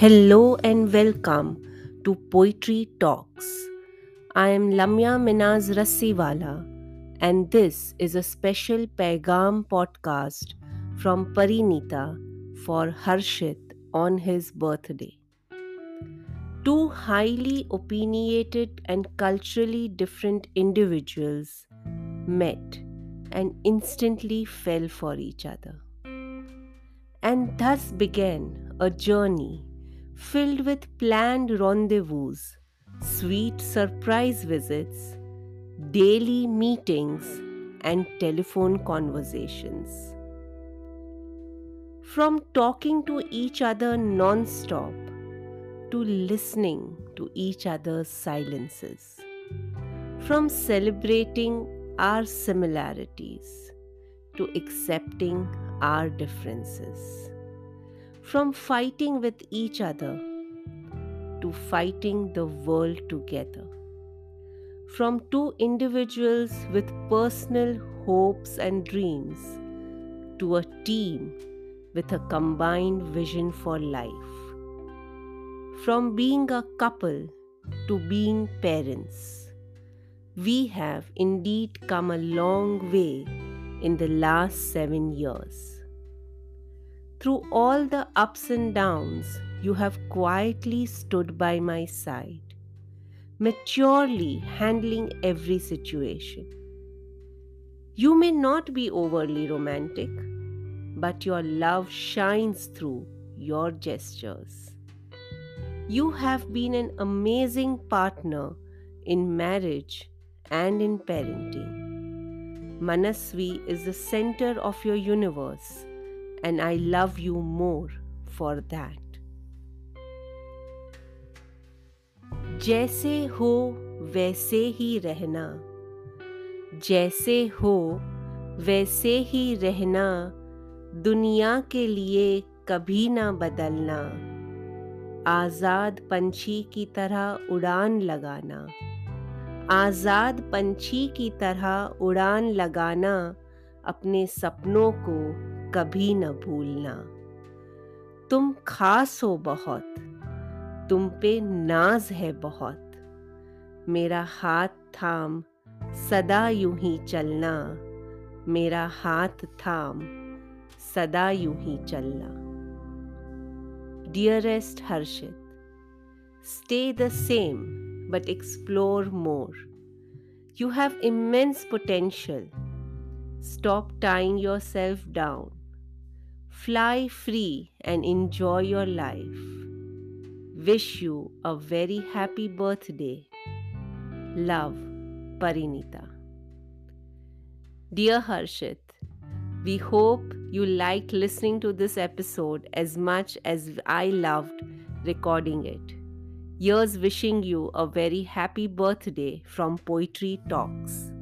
Hello and welcome to Poetry Talks. I am Lamya Minaz Rassiwala, and this is a special Paigam podcast from Parinita for Harshit on his birthday. Two highly opinionated and culturally different individuals met and instantly fell for each other. And thus began a journey filled with planned rendezvous, sweet surprise visits, daily meetings, and telephone conversations. From talking to each other non stop to listening to each other's silences. From celebrating our similarities to accepting our differences from fighting with each other to fighting the world together. From two individuals with personal hopes and dreams to a team with a combined vision for life. From being a couple to being parents. We have indeed come a long way in the last seven years. Through all the ups and downs, you have quietly stood by my side, maturely handling every situation. You may not be overly romantic, but your love shines through your gestures. You have been an amazing partner in marriage and in parenting. Manasvi is the center of your universe and I love you more for that. जैसे हो, वैसे ही रहना। जैसे हो, वैसे ही रहना। दुनिया के लिए कभी ना बदलना। आज़ाद पंछी की तरह उड़ान लगाना। आज़ाद पंछी की तरह उड़ान लगाना अपने सपनों को कभी न भूलना। तुम खास हो बहुत, तुम पे नाज है बहुत। मेरा हाथ थाम, सदा यूँ ही चलना। मेरा हाथ थाम, सदा यूँ ही चलना। Dearest Harshit stay the same but explore more you have immense potential stop tying yourself down Fly free and enjoy your life. Wish you a very happy birthday. Love, Parinita. Dear Harshit, we hope you liked listening to this episode as much as I loved recording it. Here's wishing you a very happy birthday from Poetry Talks.